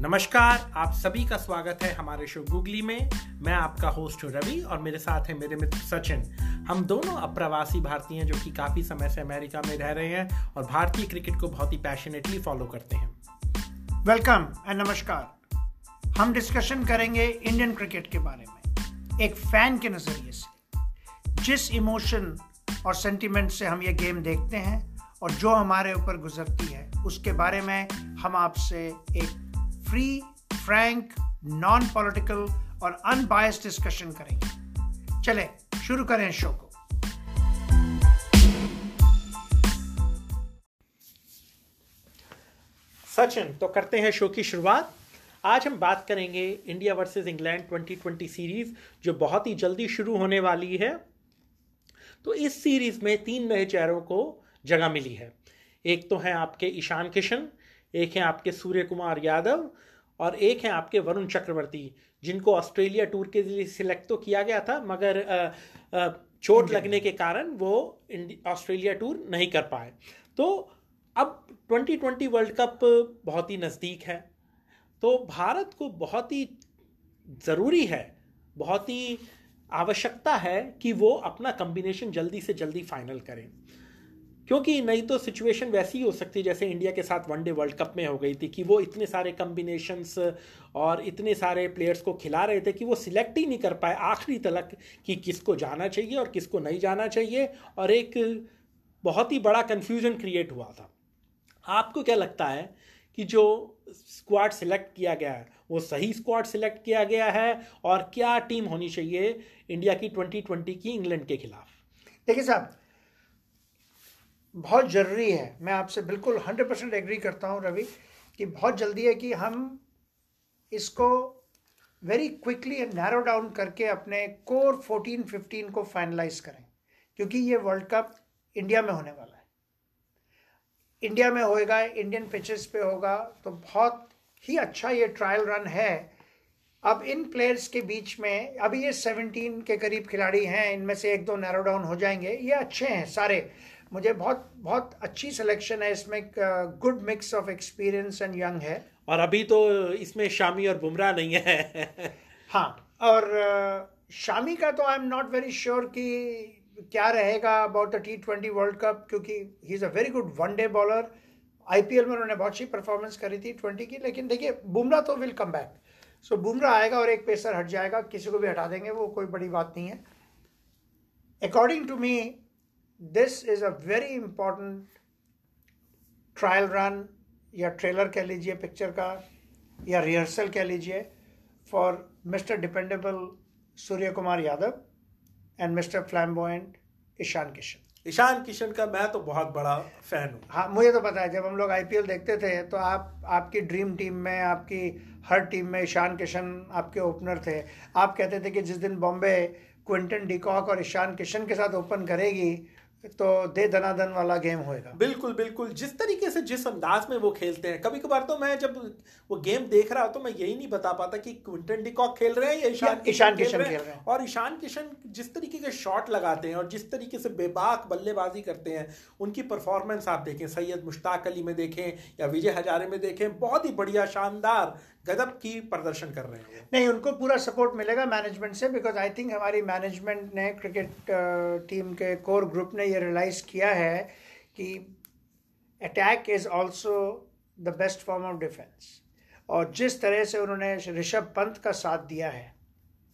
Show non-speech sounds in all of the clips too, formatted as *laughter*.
नमस्कार, आप सभी का स्वागत है हमारे शो गुगली में। मैं आपका होस्ट हूँ रवि और मेरे साथ है मेरे मित्र सचिन। हम दोनों अप्रवासी भारतीय हैं जो कि काफ़ी समय से अमेरिका में रह रहे हैं और भारतीय क्रिकेट को बहुत ही पैशनेटली फॉलो करते हैं। वेलकम एंड नमस्कार। हम डिस्कशन करेंगे इंडियन क्रिकेट के बारे में, एक फ़ैन के नज़रिए से, जिस इमोशन और सेंटिमेंट से हम ये गेम देखते हैं और जो हमारे ऊपर गुजरती है, उसके बारे में हम आपसे एक फ्री फ्रैंक नॉन पॉलिटिकल और अनबायस्ड डिस्कशन करेंगे। चले, शुरू करें शो को। सचिन तो करते हैं शो की शुरुआत। आज हम बात करेंगे इंडिया वर्सेस इंग्लैंड 2020 सीरीज़ जो बहुत ही जल्दी शुरू होने वाली है। तो इस सीरीज़ में तीन नए चेहरों को जगह मिली है। एक तो है आपके ईशान किशन एक हैं आपके सूर्य कुमार यादव और एक हैं आपके वरुण चक्रवर्ती जिनको ऑस्ट्रेलिया टूर के लिए सिलेक्ट तो किया गया था मगर चोट लगने के कारण वो ऑस्ट्रेलिया टूर नहीं कर पाए। तो अब 2020 वर्ल्ड कप बहुत ही नज़दीक है। तो भारत को बहुत ही ज़रूरी है बहुत ही आवश्यकता है कि वो अपना कम्बिनेशन जल्दी से जल्दी फाइनल करें। क्योंकि नहीं तो सिचुएशन वैसी ही हो सकती जैसे इंडिया के साथ वनडे वर्ल्ड कप में हो गई थी कि वो इतने सारे कम्बिनेशंस और इतने सारे प्लेयर्स को खिला रहे थे कि वो सिलेक्ट ही नहीं कर पाए आखिरी तलक कि किसको जाना चाहिए और किसको नहीं जाना चाहिए। और एक बहुत ही बड़ा कन्फ्यूज़न क्रिएट हुआ था। आपको क्या लगता है कि जो स्क्वाड सिलेक्ट किया गया है, वो सही स्क्वाड सिलेक्ट किया गया है और क्या टीम होनी चाहिए इंडिया की 2020 की इंग्लैंड के खिलाफ? देखिए साहब बहुत ज़रूरी है। मैं आपसे बिल्कुल हंड्रेड परसेंट एग्री करता हूँ, रवि, कि बहुत जल्दी है कि हम इसको वेरी क्विकली नैरो डाउन करके अपने कोर फोर्टीन फिफ्टीन को फाइनलाइज करें, क्योंकि ये वर्ल्ड कप इंडिया में होने वाला है। इंडिया में होएगा इंडियन पिचेस पे होगा तो बहुत ही अच्छा ये ट्रायल रन है। अब इन प्लेयर्स के बीच में, अभी ये सेवनटीन के करीब खिलाड़ी हैं, इनमें से एक दो नैरो डाउन हो जाएँगे। ये अच्छे हैं, सारे। मुझे बहुत बहुत अच्छी सिलेक्शन है इसमें good mix of experience and young है और अभी तो इसमें शामी और बुमराह नहीं है। *laughs* हाँ और शामी का तो I am not very sure कि क्या रहेगा about the T twenty world cup क्योंकि he is a very good one day bowler IPL में उन्होंने बहुत अच्छी परफॉर्मेंस करी थी ट्वेंटी की लेकिन देखिए बुमराह तो will come back so Bumrah आएगा और एक पेसर हट जाएगा किसी को भी हटा देंगे वो कोई बड़ी बात नहीं है. According to me this is a very important trial run या ट्रेलर कह लीजिए पिक्चर का या रिहर्सल कह लीजिए for mister dependable Suryakumar Yadav and mister flamboyant Ishan Kishan Ishan Kishan का मैं तो बहुत बड़ा फ़ैन हूँ। हाँ मुझे तो पता है जब हम लोग आईपीएल देखते थे तो आप आपकी ड्रीम टीम में आपकी हर टीम में ईशान किशन आपके ओपनर थे। आप कहते थे कि जिस दिन बॉम्बे क्विंटन डिकॉक और ईशान किशन के साथ ओपन करेगी तो दे दनादन वाला गेम होएगा। बिल्कुल बिल्कुल। जिस तरीके से जिस अंदाज में वो खेलते हैं कभी कभार तो मैं जब वो गेम देख रहा हूँ तो मैं यही नहीं बता पाता कि क्विंटन डिकॉक खेल रहे हैं या ईशान ईशान किशन खेल रहे हैं। और ईशान किशन जिस तरीके के शॉट लगाते हैं और जिस तरीके से बेबाक बल्लेबाजी करते हैं उनकी परफॉर्मेंस आप देखें सैयद मुश्ताक अली में देखें या विजय हजारे में देखें बहुत ही बढ़िया शानदार गजब की प्रदर्शन कर रहे हैं। नहीं उनको पूरा सपोर्ट मिलेगा मैनेजमेंट से बिकॉज़ आई थिंक हमारी मैनेजमेंट ने क्रिकेट टीम के कोर ग्रुप ने ये रियलाइज़ किया है कि attack is also the best form of defence और जिस तरह से उन्होंने ऋषभ पंत का साथ दिया है,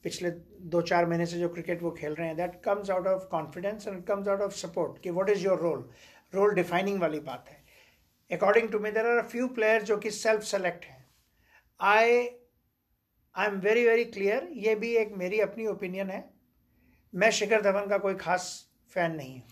पिछले दो चार महीने से जो क्रिकेट वो खेल रहे हैं that comes out of confidence and comes out of support कि what is your role role defining वाली बात है। According to me there are few player जो कि सेल्फ सेलेक्ट हैं। I I am very very clear ये भी एक मेरी अपनी ओपिनियन है। मैं शिखर धवन का कोई खास फ़ैन नहीं हूँ।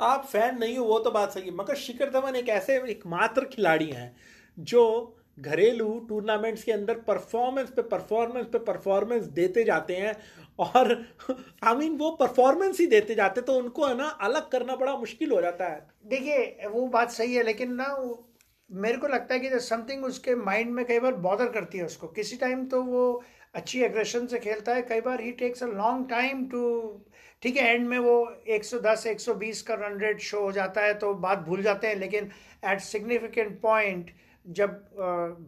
आप फ़ैन नहीं हो वो तो बात सही है। मगर शिखर धवन एक ऐसे एकमात्र खिलाड़ी हैं जो घरेलू टूर्नामेंट्स के अंदर परफॉर्मेंस पे परफॉर्मेंस पे परफॉर्मेंस देते जाते हैं और आई *laughs* I मीन mean, वो परफॉर्मेंस ही देते जाते तो उनको है ना अलग करना बड़ा मुश्किल हो जाता है। देखिए वो बात सही है लेकिन ना मेरे को लगता है कि समथिंग उसके माइंड में कई बार बॉदर करती है उसको। किसी टाइम तो वो अच्छी एग्रेशन से खेलता है कई बार he takes a long time to ठीक है एंड में वो 110 120 का रन रेट शो हो जाता है तो बात भूल जाते हैं लेकिन एट सिग्निफिकेंट पॉइंट जब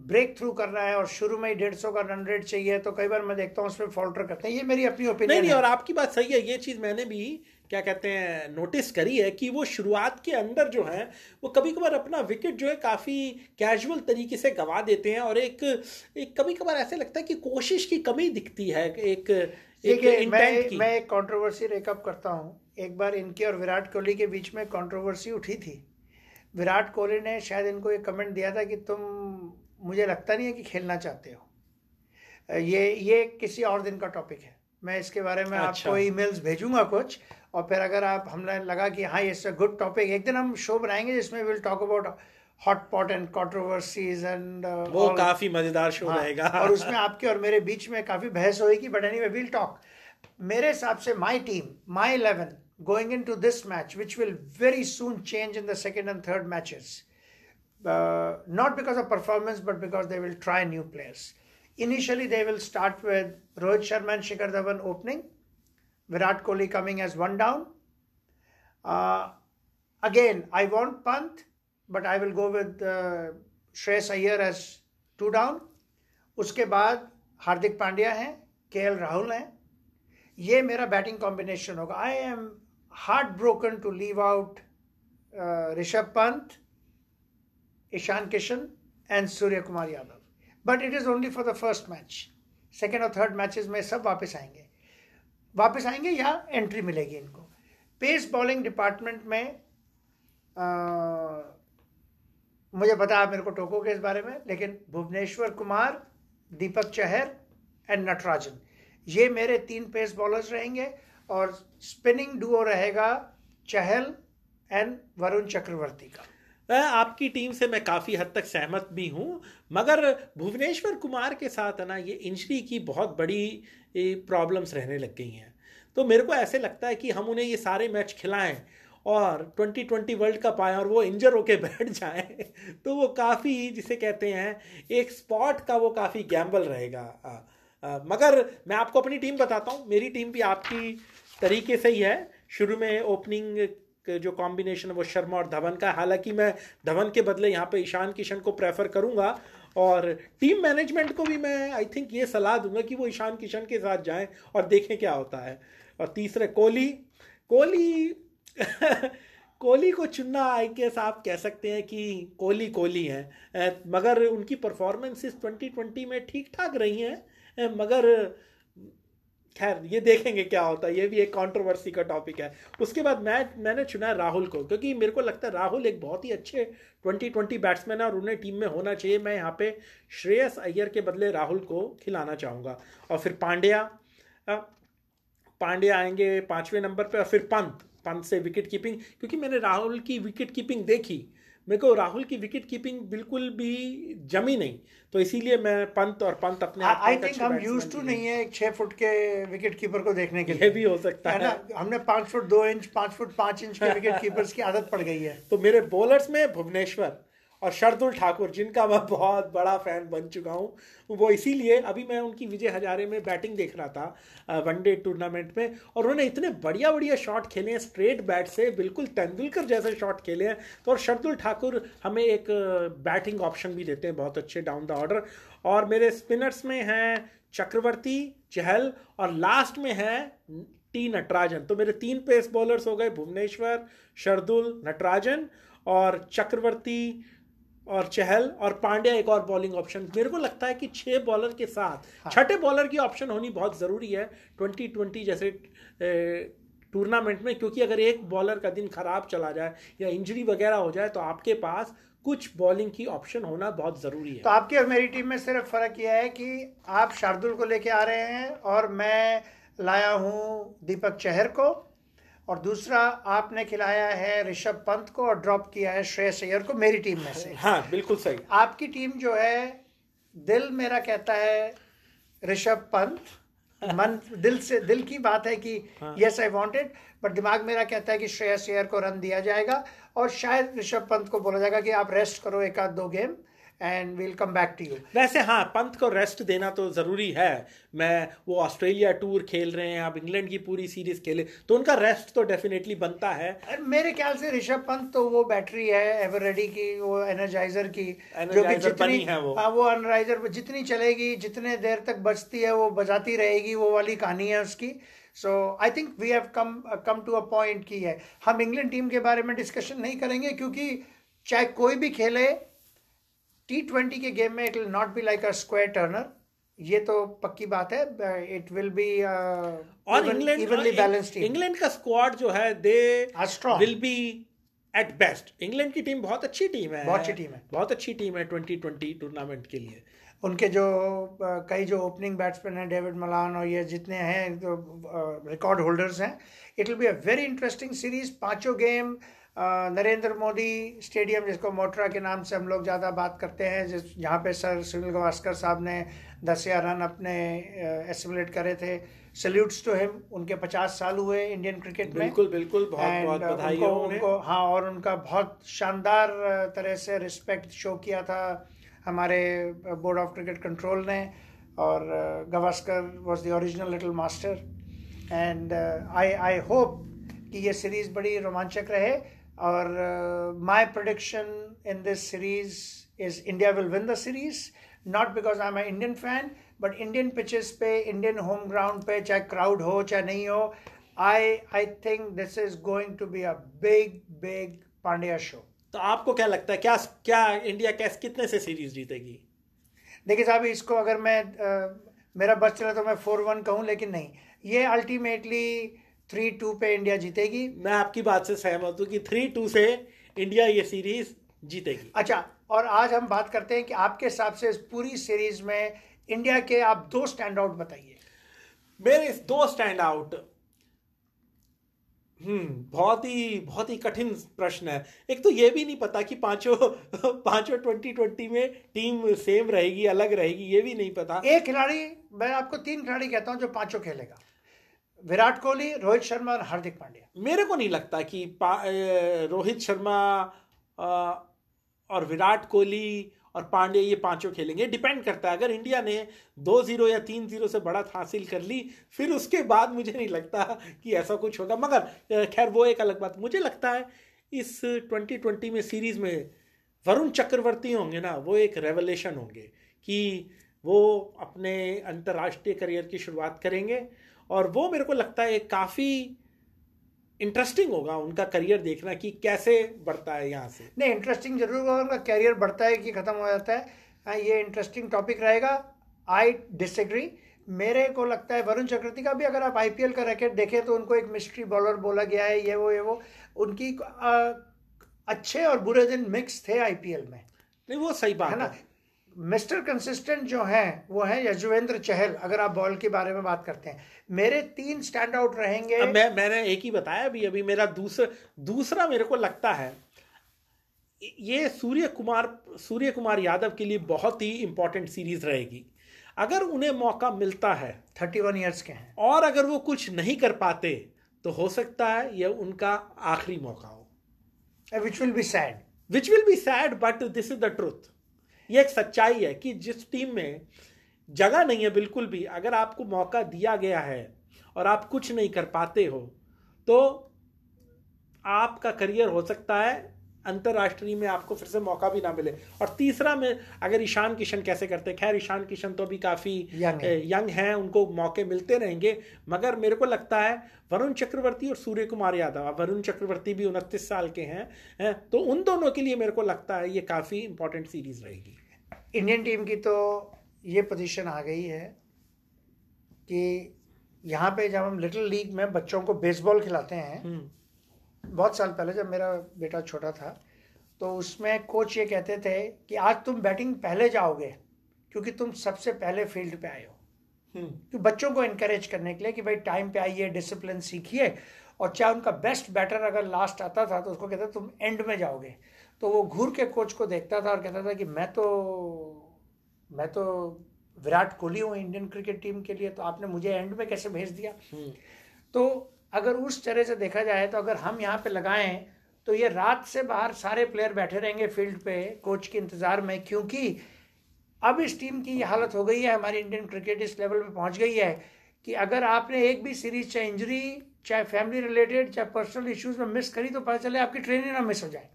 ब्रेक थ्रू करना है और शुरू में ही डेढ़ सौ का रन रेट चाहिए तो कई बार मैं देखता हूँ उसमें फॉल्टर करते हैं। ये मेरी अपनी ओपिनियन नहीं नहीं और आपकी बात सही है ये चीज़ मैंने भी क्या कहते हैं नोटिस करी है कि वो शुरुआत के अंदर जो है वो कभी कभार अपना विकेट जो है काफ़ी कैजुअल तरीके से गवा देते हैं और एक एक कभी कभार ऐसे लगता है कि कोशिश की कमी दिखती है एक एक मैं की। मैं एक कंट्रोवर्सी रेकअप करता हूँ। एक बार इनके और विराट कोहली के बीच में कंट्रोवर्सी उठी थी। विराट कोहली ने शायद इनको एक कमेंट दिया था कि तुम मुझे लगता नहीं है कि खेलना चाहते हो। ये ये किसी और दिन का टॉपिक है। मैं इसके बारे में अच्छा। आपको ईमेल्स भेजूँगा कुछ। और फिर अगर आप हमने लगा कि हाँ ये सर गुड टॉपिक एक दिन हम शो बनाएँगे जिसमें will talk about hot pot and controversies and वो all. काफ़ी मज़ेदार शो हाँ, रहेगा। और उसमें आपके और मेरे बीच में काफ़ी बहस होगी बट एनी विल टॉक मेरे हिसाब से my team my eleven going into this match which will very soon change in the second and third match not because of performance but because they will try new players initially they will start with Rohit Sharma and Shikhar Dhawan opening Virat Kohli coming as one down. Uh, again, I want Pant, but I will go with uh, Shreyas Iyer as two down. उसके बाद हार्दिक पांड्या हैं के L Rahul हैं. ये मेरा batting combination होगा. I am heart broken to leave out Rishabh Pant Ishan Kishan and Suryakumar Yadav but it is only for the first match second और third matches में सब वापस आएँगे. वापस आएँगे या एंट्री मिलेगी इनको। पेस बॉलिंग डिपार्टमेंट में आ, मुझे पता आप मेरे को टोकोगे इस बारे में लेकिन भुवनेश्वर कुमार दीपक चहर एंड नटराजन। ये मेरे तीन पेस बॉलर्स रहेंगे और स्पिनिंग डुओ रहेगा चहल एंड वरुण चक्रवर्ती का। आपकी टीम से मैं काफ़ी हद तक सहमत भी हूँ मगर भुवनेश्वर कुमार के साथ है ना ये इंजरी की बहुत बड़ी प्रॉब्लम्स रहने लग गई हैं। तो मेरे को ऐसे लगता है कि हम उन्हें ये सारे मैच खिलाएँ और 2020 वर्ल्ड कप आए और वो इंजर होके *laughs* बैठ जाए तो वो काफ़ी, जिसे कहते हैं, एक स्पॉट का वो काफ़ी गैम्बल रहेगा। मगर मैं आपको अपनी टीम बताता हूँ, मेरी टीम भी आपकी तरीके से ही है। शुरू में ओपनिंग जो कॉम्बिनेशन है, वो शर्मा और धवन का हालाँकि मैं धवन के बदले यहाँ पे ईशान किशन को प्रेफर करूँगा और टीम मैनेजमेंट को भी मैं आई थिंक ये सलाह दूँगा कि वो ईशान किशन के साथ जाएँ और देखें क्या होता है। और तीसरे, कोहली। कोहली *laughs* कोहली को चुनना आई गेस आप कह सकते हैं कि कोहली कोहली हैं। मगर उनकी परफॉर्मेंसेस 2020 में ठीक ठाक रही हैं मगर खैर, ये देखेंगे क्या होता है, ये भी एक कंट्रोवर्सी का टॉपिक है। उसके बाद मैं, मैंने चुना राहुल को, क्योंकि मेरे को लगता है राहुल एक बहुत ही अच्छे ट्वेंटी ट्वेंटी बैट्समैन है और उन्हें टीम में होना चाहिए। मैं यहाँ पे श्रेयस अय्यर के बदले राहुल को खिलाना चाहूँगा। और फिर पांड्या पांड्या आएँगे पाँचवें नंबर पर और फिर पंत पंत से विकेट कीपिंग क्योंकि मैंने राहुल की विकेट कीपिंग देखी। मेरे को राहुल की विकेट कीपिंग बिल्कुल भी जमी नहीं। तो इसीलिए मैं पंत और पंत अपने आई थिंक हम यूज़ टू नहीं है एक छः फुट के विकेट कीपर को देखने के लिए। भी हो सकता है, ना? हमने पाँच फुट दो इंच पाँच फुट पाँच इंच के विकेट कीपर्स *laughs* की आदत पड़ गई है। तो मेरे बॉलर्स में भुवनेश्वर और शरदुल ठाकुर, जिनका मैं बहुत बड़ा फ़ैन बन चुका हूँ, वो इसीलिए अभी मैं उनकी विजय हजारे में बैटिंग देख रहा था वनडे टूर्नामेंट में, और उन्होंने इतने बढ़िया बढ़िया शॉट खेले हैं, स्ट्रेट बैट से, बिल्कुल तेंदुलकर जैसे शॉट खेले हैं तो और शरदुल ठाकुर हमें एक बैटिंग ऑप्शन भी देते हैं, बहुत अच्छे डाउन द ऑर्डर, और मेरे स्पिनर्स में हैं चक्रवर्ती, चहल, और लास्ट में है टी नटराजन तो मेरे तीन पेस बॉलर्स हो गए, भुवनेश्वर, शरदुल, नटराजन, और चक्रवर्ती और चहल और पांड्या एक और बॉलिंग ऑप्शन मेरे को लगता है कि छह बॉलर के साथ हाँ। छठे बॉलर की ऑप्शन होनी बहुत ज़रूरी है ट्वेंटी ट्वेंटी जैसे टूर्नामेंट में क्योंकि अगर एक बॉलर का दिन खराब चला जाए या इंजरी वगैरह हो जाए तो आपके पास कुछ बॉलिंग की ऑप्शन होना बहुत ज़रूरी है। तो आपकी और मेरी टीम में सिर्फ़ फ़र्क यह है कि आप शार्दुल को लेके आ रहे हैं और मैं लाया हूँ दीपक चहर को। और दूसरा आपने खिलाया है ऋषभ पंत को और ड्रॉप किया है श्रेयस अय्यर को मेरी टीम में से। हाँ बिल्कुल सही। आपकी टीम जो है दिल मेरा कहता है ऋषभ पंत। *laughs* मन दिल से दिल की बात है कि यस आई वांटेड बट दिमाग मेरा कहता है कि श्रेयस अय्यर को रन दिया जाएगा और शायद ऋषभ पंत को बोला जाएगा कि आप रेस्ट करो एक आध दो game and we'll come back to you वैसे हाँ पंत को रेस्ट देना तो ज़रूरी है। मैं वो ऑस्ट्रेलिया टूर खेल रहे हैं अब इंग्लैंड की पूरी सीरीज़ खेले। तो उनका रेस्ट तो डेफिनेटली बनता है। मेरे ख्याल से ऋषभ पंत तो वो बैटरी है एवर रेडी की वो एनर्जाइजर की जो कि जितनी है वो। हाँ वो एनर्जाइजर जितनी चलेगी जितने देर तक बचती है वो बजाती रहेगी वो वाली कहानी है उसकी। So I think we have come come to a point की है। हम इंग्लैंड टीम के बारे में डिस्कशन नहीं करेंगे क्योंकि चाहे कोई भी खेले टी ट्वेंटी के गेम में it will not be like a square turner ये तो पक्की बात है इट विल बी और इंग्लैंड इंग्लैंड का स्क्वाड जो है they will be at best England की टीम बहुत अच्छी टीम है। बहुत अच्छी टीम है। बहुत अच्छी टीम है 2020 टूर्नामेंट के लिए। उनके जो कई जो ओपनिंग बैट्समैन हैं डेविड मलान और ये जितने हैं रिकॉर्ड होल्डर्स हैं it will be a very interesting series पाँचों गेम नरेंद्र मोदी स्टेडियम जिसको मोटरा के नाम से हम लोग ज़्यादा बात करते हैं जिस जहाँ पे सर सुनील गवास्कर साहब ने दस या रन अपने एसिमुलेट करे थे। सल्यूट्स टू हिम उनके पचास साल हुए इंडियन क्रिकेट में। बिल्कुल बिल्कुल बहुत बहुत बधाई उनको, उनको हाँ और उनका बहुत शानदार तरह से रिस्पेक्ट शो किया था हमारे बोर्ड ऑफ़ क्रिकेट कंट्रोल ने। और Gavaskar was the original little master and I I hope कि ये सीरीज़ बड़ी रोमांचक रहे। और my prediction in this series is India will win the series not because I am a Indian fan but Indian pitches पे Indian home ground पे चाहे crowd हो चाहे नहीं हो I I think this is going to be a big big Pandya show तो आपको क्या लगता है क्या क्या इंडिया कैस कितने से सीरीज़ जीतेगी? देखिए साहब इसको अगर मैं आ, मेरा बस चला तो मैं फोर वन कहूँ लेकिन नहीं। ये अल्टीमेटली थ्री टू पे इंडिया जीतेगी। मैं आपकी बात से सहमत हूँ कि थ्री टू से इंडिया ये सीरीज़ जीतेगी। अच्छा और आज हम बात करते हैं कि आपके हिसाब से इस पूरी सीरीज़ में इंडिया के आप दो स्टैंड आउट बताइए। मेरे दो स्टैंड आउट हम्म बहुत ही बहुत ही कठिन प्रश्न है। एक तो ये भी नहीं पता कि पाँचों पाँचों ट्वेंटी ट्वेंटी में टीम सेम रहेगी अलग रहेगी ये भी नहीं पता। एक खिलाड़ी मैं आपको तीन खिलाड़ी कहता हूँ जो पाँचों खेलेगा। विराट कोहली, रोहित शर्मा और हार्दिक पांड्या। मेरे को नहीं लगता कि रोहित शर्मा और विराट कोहली और पांडे ये पाँचों खेलेंगे। डिपेंड करता है। अगर इंडिया ने दो ज़ीरो या तीन ज़ीरो से बढ़त हासिल कर ली, फिर उसके बाद मुझे नहीं लगता कि ऐसा कुछ होगा। मगर खैर, वो एक अलग बात। मुझे लगता है इस ट्वेंटी ट्वेंटी में सीरीज़ में वरुण चक्रवर्ती होंगे ना, वो एक रेवलेशन होंगे कि वो अपने अंतर्राष्ट्रीय करियर की शुरुआत करेंगे। और वो मेरे को लगता है काफ़ी इंटरेस्टिंग होगा उनका करियर देखना कि कैसे बढ़ता है यहाँ से। नहीं इंटरेस्टिंग ज़रूर होगा उनका करियर बढ़ता है कि ख़त्म हो जाता है। हाँ ये इंटरेस्टिंग टॉपिक रहेगा। आई डिसएग्री मेरे को लगता है वरुण चक्रवर्ती का भी अगर आप आईपीएल का रैकेट देखें तो उनको एक मिस्ट्री बॉलर बोला गया है ये वो ये वो। उनकी आ, अच्छे और बुरे दिन मिक्स थे आईपीएल में। नहीं वो सही बात है ना? मिस्टर कंसिस्टेंट जो हैं वो हैं यजुवेंद्र चहल अगर आप बॉल के बारे में बात करते हैं। मेरे तीन स्टैंड आउट रहेंगे। अब मैं मैंने एक ही बताया अभी अभी मेरा दूसरा दूसरा मेरे को लगता है ये सूर्य कुमार सूर्य कुमार यादव के लिए बहुत ही इंपॉर्टेंट सीरीज़ रहेगी। अगर उन्हें मौका मिलता है थर्टी वन ईयर्स के हैं। और अगर वो कुछ नहीं कर पाते तो हो सकता है यह उनका आखिरी मौका हो। Which will be sad which will be sad but this is the truth ये एक सच्चाई है कि जिस टीम में जगह नहीं है बिल्कुल भी, अगर आपको मौका दिया गया है और आप कुछ नहीं कर पाते हो तो आपका करियर हो सकता है अंतर्राष्ट्रीय में आपको फिर से मौका भी ना मिले। और तीसरा में अगर ईशान किशन कैसे करते खैर ईशान किशन तो अभी काफ़ी यंग यंग हैं उनको मौके मिलते रहेंगे। मगर मेरे को लगता है वरुण चक्रवर्ती और सूर्य कुमार यादव वरुण चक्रवर्ती भी उनतीस साल के हैं है, तो उन दोनों के लिए मेरे को लगता है ये काफ़ी इंपॉर्टेंट सीरीज़ रहेगी। इंडियन टीम की तो ये पोजीशन आ गई है कि यहाँ पे जब हम लिटिल लीग में बच्चों को बेसबॉल खिलाते हैं हम्म। बहुत साल पहले जब मेरा बेटा छोटा था तो उसमें कोच ये कहते थे कि आज तुम बैटिंग पहले जाओगे क्योंकि तुम सबसे पहले फ़ील्ड पे आए हो। तो बच्चों को इनक्रेज करने के लिए कि भाई टाइम पे आइए डिसिप्लिन सीखिए और चाहे उनका बेस्ट बैटर अगर लास्ट आता था तो उसको कहता तुम एंड में जाओगे। तो वो घूर के कोच को देखता था और कहता था कि मैं तो मैं तो विराट कोहली हूँ इंडियन क्रिकेट टीम के लिए तो आपने मुझे एंड में कैसे भेज दिया? हम्म। तो अगर उस तरह से देखा जाए तो अगर हम यहाँ पे लगाएँ तो ये रात से बाहर सारे प्लेयर बैठे रहेंगे फ़ील्ड पे कोच के इंतज़ार में, क्योंकि अब इस टीम की हालत हो गई है, हमारी इंडियन क्रिकेट इस लेवल पे पहुँच गई है कि अगर आपने एक भी सीरीज़ चाहे इंजरी चाहे फैमिली रिलेटेड चाहे पर्सनल इश्यूज़ में मिस करी तो पता चले आपकी ट्रेनिंग ना मिस हो जाए।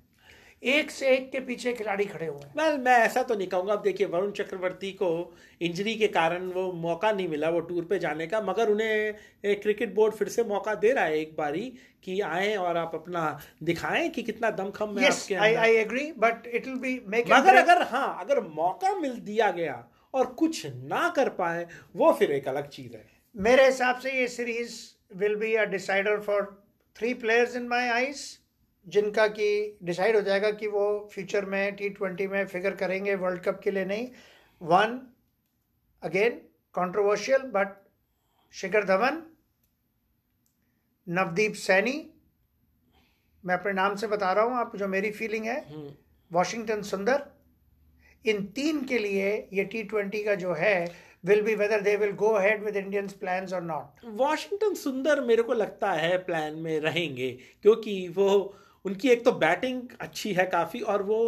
एक से एक के पीछे खिलाड़ी खड़े हुए हैं। Well, मैं ऐसा तो नहीं कहूँगा। अब देखिए वरुण चक्रवर्ती को इंजरी के कारण वो मौका नहीं मिला वो टूर पे जाने का मगर उन्हें क्रिकेट बोर्ड फिर से मौका दे रहा है एक बारी कि आए और आप अपना दिखाएँ कि कितना दमखम है yes, आपके I, अंदर। I agree, but it will be make मगर अगर हाँ अगर मौका मिल दिया गया और कुछ ना कर पाए वो फिर एक अलग चीज़ है। मेरे हिसाब से ये series will be a decider for three players in my eyes जिनका कि डिसाइड हो जाएगा कि वो फ्यूचर में टी ट्वेंटी में फिगर करेंगे वर्ल्ड कप के लिए नहीं। One again controversial but Shikhar Dhawan Navdeep Saini मैं अपने नाम से बता रहा हूँ आप जो मेरी फीलिंग है वॉशिंगटन सुंदर इन तीन के लिए ये टी ट्वेंटी का जो है will be whether they will go head with Indians plans और नॉट वॉशिंगटन सुंदर मेरे को लगता है प्लान में रहेंगे क्योंकि वो उनकी एक तो बैटिंग अच्छी है काफ़ी और वो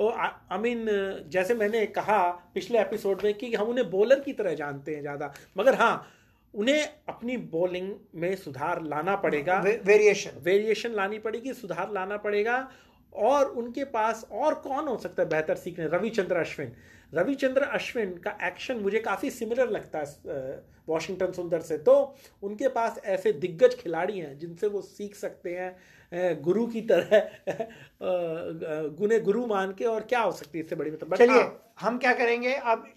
आई मीन जैसे मैंने कहा पिछले एपिसोड में कि हम उन्हें बॉलर की तरह जानते हैं ज़्यादा। मगर हाँ उन्हें अपनी बॉलिंग में सुधार लाना पड़ेगा। वेरिएशन वेरिएशन लानी पड़ेगी सुधार लाना पड़ेगा और उनके पास और कौन हो सकता है बेहतर सीखने? रविचंद्र अश्विन। रविचंद्र अश्विन का एक्शन मुझे काफ़ी सिमिलर लगता है वॉशिंगटन सुंदर से। तो उनके पास ऐसे दिग्गज खिलाड़ी हैं जिनसे वो सीख सकते हैं गुरु की तरह *laughs* गुने गुरु मान के और क्या हो सकती है इससे बड़ी मतलब? चलिए हम क्या करेंगे? अब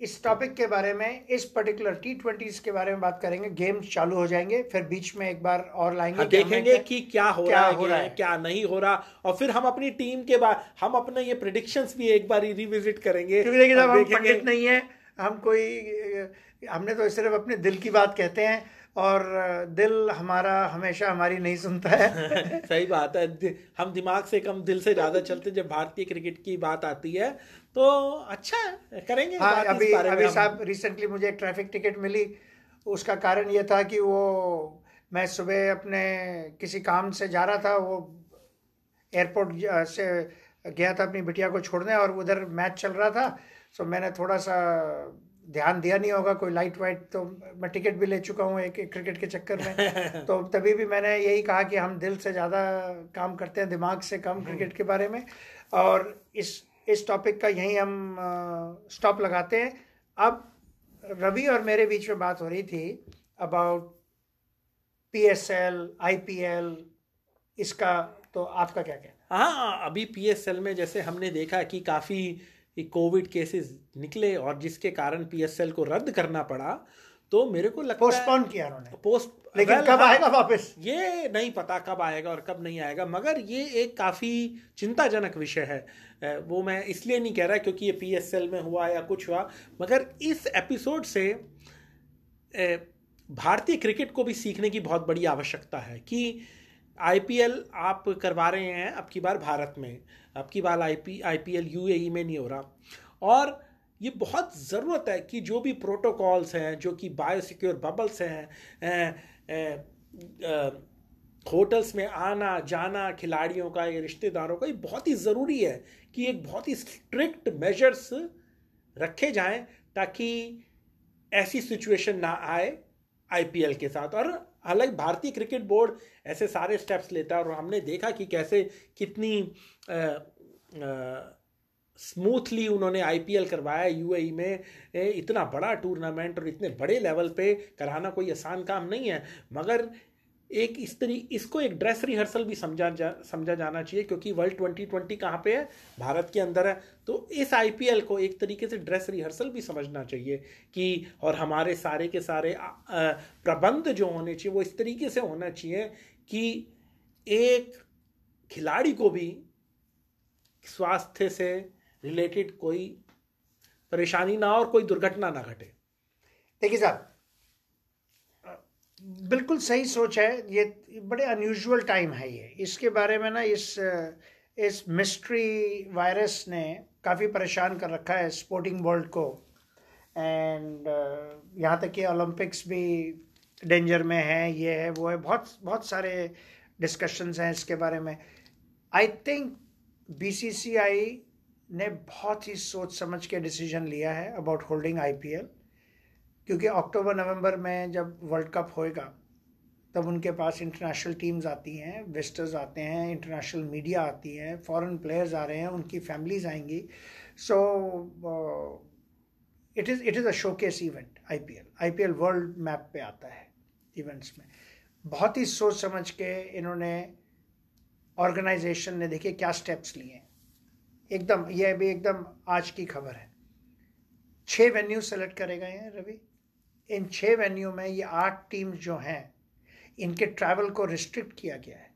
इस टॉपिक के बारे में इस पर्टिकुलर टी ट्वेंटी के बारे में बात करेंगे। गेम्स चालू हो जाएँगे फिर बीच में एक बार और लाएँगे हाँ, देखेंगे कि क्या हो क्या रहा, है हो रहा है। क्या नहीं हो रहा। और फिर हम अपनी टीम के बाद हम अपने ये प्रिडिक्शंस भी एक बार रिविजिट करेंगे। क्योंकि देखिए हम पंडित नहीं है। हम कोई हमने तो सिर्फ़ अपने दिल की बात कहते हैं और दिल हमारा हमेशा हमारी नहीं सुनता है। *laughs* सही बात है। हम दिमाग से कम दिल से ज़्यादा चलते जब भारतीय क्रिकेट की बात आती है तो अच्छा है करेंगे हाँ अभी अभी साहब रिसेंटली मुझे एक ट्रैफ़िक टिकट मिली। उसका कारण ये था कि वो मैं सुबह अपने किसी काम से जा रहा था वो एयरपोर्ट से गया था अपनी बिटिया को छोड़ने और उधर मैच चल रहा था। सो मैंने थोड़ा सा ध्यान दिया नहीं होगा कोई लाइट वाइट तो मैं टिकट भी ले चुका हूँ एक, एक क्रिकेट के चक्कर में। *laughs* तो तभी भी मैंने यही कहा कि हम दिल से ज़्यादा काम करते हैं दिमाग से कम क्रिकेट के बारे में। और इस इस टॉपिक का यहीं हम स्टॉप लगाते हैं। अब रवि और मेरे बीच में बात हो रही थी about P S L I P L इसका तो आपका क्या कहना हाँ? अभी पी एस एल में जैसे हमने देखा कि काफ़ी कोविड केसेस निकले और जिसके कारण पीएसएल को रद्द करना पड़ा तो मेरे को लगता पोस्टपोन किया उन्होंने। पोस्ट लेकिन कब हाँ, आएगा वापस? ये नहीं पता कब आएगा और कब नहीं आएगा मगर ये एक काफ़ी चिंताजनक विषय है। वो मैं इसलिए नहीं कह रहा क्योंकि ये पीएसएल में हुआ या कुछ हुआ मगर इस एपिसोड से भारतीय क्रिकेट को भी सीखने की बहुत बड़ी आवश्यकता है कि आईपीएल आप करवा रहे हैं अब की बार भारत में। अब की बार I P I P L U में नहीं हो रहा। और ये बहुत ज़रूरत है कि जो भी प्रोटोकॉल्स हैं, जो कि बायोसिक्योर बबल्स हैं होटल्स में आना, जाना, खिलाड़ियों का, या रिश्तेदारों का, ये बहुत ही ज़रूरी है कि एक बहुत ही स्ट्रिक्ट मेजर्स रखे जाएँ ताकि ऐसी सिचुएशन ना आए आईपीएल के साथ। और हालाँकि भारतीय क्रिकेट बोर्ड ऐसे सारे स्टेप्स लेता है और हमने देखा कि कैसे कितनी स्मूथली उन्होंने आईपीएल करवाया यूएई में। इतना बड़ा टूर्नामेंट और इतने बड़े लेवल पे कराना कोई आसान काम नहीं है। मगर एक इस तरी इसको एक ड्रेस रिहर्सल भी समझा जा, समझा जाना चाहिए, क्योंकि वर्ल्ड ट्वेंटी ट्वेंटी कहाँ पे है? भारत के अंदर है। तो इस आईपीएल को एक तरीके से ड्रेस रिहर्सल भी समझना चाहिए कि, और हमारे सारे के सारे प्रबंध जो होने चाहिए, वो इस तरीके से होना चाहिए कि एक खिलाड़ी को भी स्वास्थ्य से रिलेटेड कोई परेशानी ना और कोई दुर्घटना ना घटे। देखिए साहब बिल्कुल सही सोच है। ये बड़े अनयूजुअल टाइम है ये। इसके बारे में ना इस इस मिस्ट्री वायरस ने काफ़ी परेशान कर रखा है स्पोर्टिंग वर्ल्ड को। एंड यहाँ तक कि ओलंपिक्स भी डेंजर में है, ये है, वो है, बहुत बहुत सारे डिस्कशंस हैं इसके बारे में। आई थिंक बीसीसीआई ने बहुत ही सोच समझ के डिसीज़न लिया है अबाउट होल्डिंग आईपीएल क्योंकि अक्टूबर, नवंबर में जब वर्ल्ड कप होएगा, तब उनके पास इंटरनेशनल टीम्स आती हैं विस्टर्स आते हैं इंटरनेशनल मीडिया आती है फॉरेन प्लेयर्स आ रहे हैं, उनकी फैमिलीज़ आएँगी। So it is it is a showcase event IPL IPL world map पे आता है इवेंट्स में। बहुत ही सोच समझ के इन्होंने ऑर्गेनाइजेशन ने देखिए क्या स्टेप्स लिए एकदम, ये अभी एकदम आज की खबर है। छः वेन्यू सेलेक्ट करे गए हैं, रवि। इन छः वेन्यू में ये आठ टीम्स जो हैं इनके ट्रैवल को रिस्ट्रिक्ट किया गया है।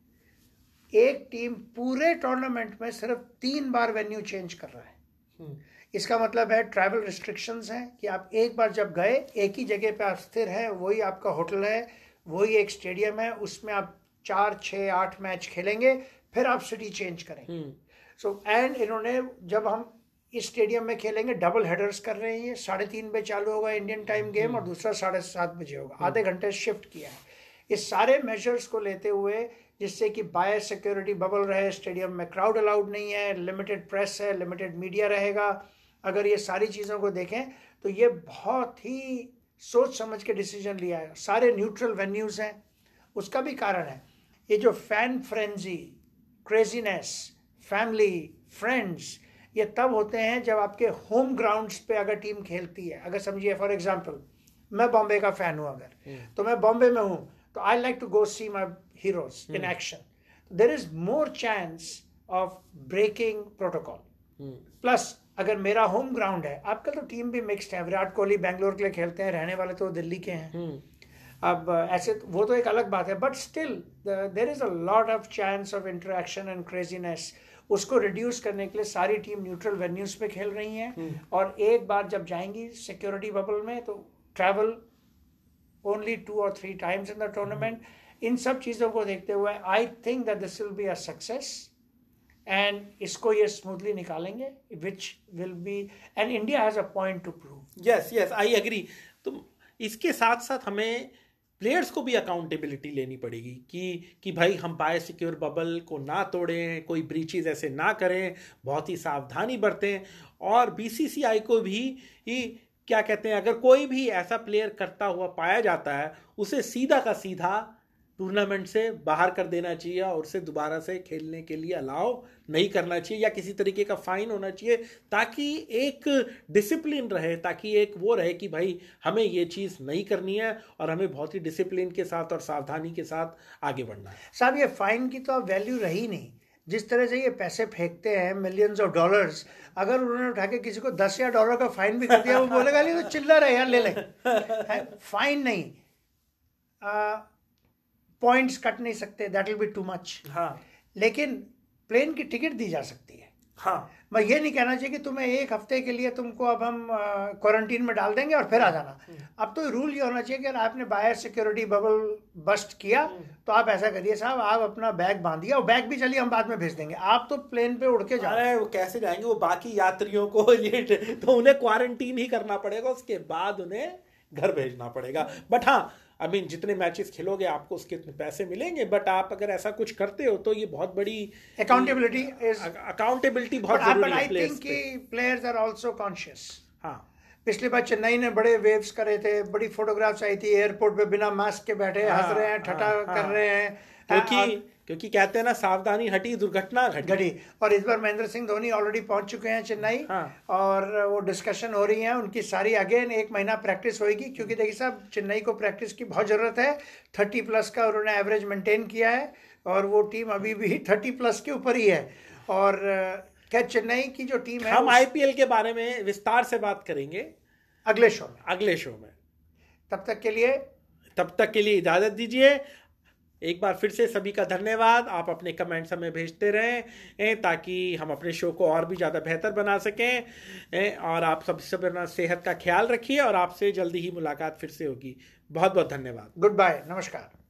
एक टीम पूरे टूर्नामेंट में सिर्फ़ तीन बार वेन्यू चेंज कर रहा है। हम्म। इसका मतलब है ट्रैवल रिस्ट्रिक्शंस हैं कि आप एक बार जब गए एक ही जगह पे आप स्थिर हैं वही आपका होटल है वही एक स्टेडियम है उसमें आप चार छः आठ मैच खेलेंगे फिर आप सिटी चेंज करेंगे। सो so, एंड इन्होंने जब हम इस स्टेडियम में खेलेंगे डबल हेडर्स कर रहे हैं ये। साढ़े तीन बजे चालू होगा इंडियन टाइम गेम और दूसरा साढ़े सात बजे होगा। हम्म। आधे घंटे शिफ्ट किया है। इस सारे मेजर्स को लेते हुए जिससे कि बाय सिक्योरिटी बबल रहे स्टेडियम में क्राउड अलाउड नहीं है लिमिटेड प्रेस है लिमिटेड मीडिया रहेगा। अगर ये सारी चीज़ों को देखें तो ये बहुत ही सोच समझ के डिसीज़न लिया है। सारे न्यूट्रल वेन्यूज़ हैं। उसका भी कारण है ये जो fan frenzy craziness family friends ये तब होते हैं जब आपके होम ग्राउंड्स पे अगर टीम खेलती है। अगर समझिए फॉर एग्जांपल मैं बॉम्बे का फ़ैन हूँ अगर। हम्म। तो मैं बॉम्बे में हूँ तो I like to go see my heroes in action there is more chance of breaking protocol plus अगर मेरा होम ग्राउंड है आपका तो टीम भी मिक्सड है। विराट कोहली बैंगलोर के लिए खेलते हैं रहने वाले तो दिल्ली के हैं। hmm. अब ऐसे वो तो एक अलग बात है but still there is a lot of chance of interaction and craziness उसको रिड्यूस करने के लिए सारी टीम न्यूट्रल वेन्यूज पे खेल रही हैं। hmm. और एक बार जब जाएँगी सिक्योरिटी बबल में तो ट्रैवल ओनली टू और three times in the tournament इन सब चीज़ों को देखते हुए I think that this will be a success and इसको ये स्मूथली निकालेंगे which will be and India has a point to prove yes yes I agree तो इसके साथ साथ हमें प्लेयर्स को भी अकाउंटेबिलिटी लेनी पड़ेगी कि कि भाई हम बाय सिक्योर बबल को ना तोड़ें, कोई ब्रीचेज ऐसे ना करें, बहुत ही सावधानी बरतें। और बीसीसीआई को भी ही क्या कहते हैं, अगर कोई भी ऐसा प्लेयर करता हुआ पाया जाता है, उसे सीधा का सीधा टूर्नामेंट से बाहर कर देना चाहिए और उसे दोबारा से खेलने के लिए अलाउ नहीं करना चाहिए या किसी तरीके का फाइन होना चाहिए ताकि एक डिसिप्लिन रहे, ताकि एक वो रहे कि भाई हमें ये चीज़ नहीं करनी है और हमें बहुत ही डिसिप्लिन के साथ और सावधानी के साथ आगे बढ़ना है। साहब, ये फाइन की तो अब वैल्यू रही नहीं। जिस तरह से ये पैसे फेंकते हैं मिलियंस ऑफ़ डॉलर्स अगर उन्होंने उठा के किसी को दस हज़ार डॉलर का फाइन भी कर दिया, वो बोलेगा तो चिल्ला रहे यार ले ले। फाइन नहीं। पॉइंट्स कट नहीं सकते that will be too much हाँ। लेकिन प्लेन की टिकट दी जा सकती है। हाँ। मैं ये नहीं कहना चाहिए कि तुम्हें एक हफ़्ते के लिए तुमको अब हम क्वारंटीन में डाल देंगे और फिर आ जाना। हम्म। अब तो रूल ये होना चाहिए कि अगर आपने बायर सिक्योरिटी बबल बस्ट किया हम्म। तो आप ऐसा करिए साहब आप अपना बैग बांधिए और बैग भी चलिए हम बाद में भेज देंगे। आप तो प्लेन पे उड़ के जा रहे वो कैसे जाएँगे? वो बाकी यात्रियों को *laughs* ये तो उन्हें क्वारंटीन ही करना पड़ेगा उसके बाद उन्हें घर भेजना पड़ेगा। बट हाँ आई मीन जितने मैचेस खेलोगे आपको उसके इतने पैसे मिलेंगे बट आप अगर ऐसा कुछ करते हो तो ये बहुत बड़ी अकाउंटेबिलिटी अकाउंटेबिलिटी बहुत ज़रूरी है प्लेयर्स आर आल्सो कॉन्शियस हाँ। पिछले बार चेन्नई ने बड़े वेव्स करे थे बड़ी फोटोग्राफ्स आई थी एयरपोर्ट पे बिना मास्क के बैठे हाँ, हंस रहे हैं ठटा हाँ, कर हाँ, रहे हैं। क्योंकि क्योंकि कहते हैं ना सावधानी हटी दुर्घटना घटी। और इस बार महेंद्र सिंह धोनी ऑलरेडी पहुँच चुके हैं चेन्नई। हाँ। और वो डिस्कशन हो रही है उनकी सारी अगेन एक महीना प्रैक्टिस होगी क्योंकि देखिए साहब चेन्नई को प्रैक्टिस की बहुत ज़रूरत है। थर्टी प्लस का उन्होंने एवरेज मेंटेन किया है और वो टीम अभी भी थर्टी प्लस के ऊपर ही है। और क्या चेन्नई की जो टीम है हम आईपीएल के बारे में विस्तार से बात करेंगे। अगले शो में। अगले शो में। तब तक के लिए तब तक के लिए इजाज़त दीजिए। एक बार फिर से सभी का धन्यवाद। आप अपने कमेंट्स हमें भेजते रहें ताकि हम अपने शो को और भी ज़्यादा बेहतर बना सकें और आप सब सब अपना सेहत का ख्याल रखिए, और आपसे जल्दी ही मुलाकात फिर से होगी। बहुत बहुत धन्यवाद। गुड बाय नमस्कार।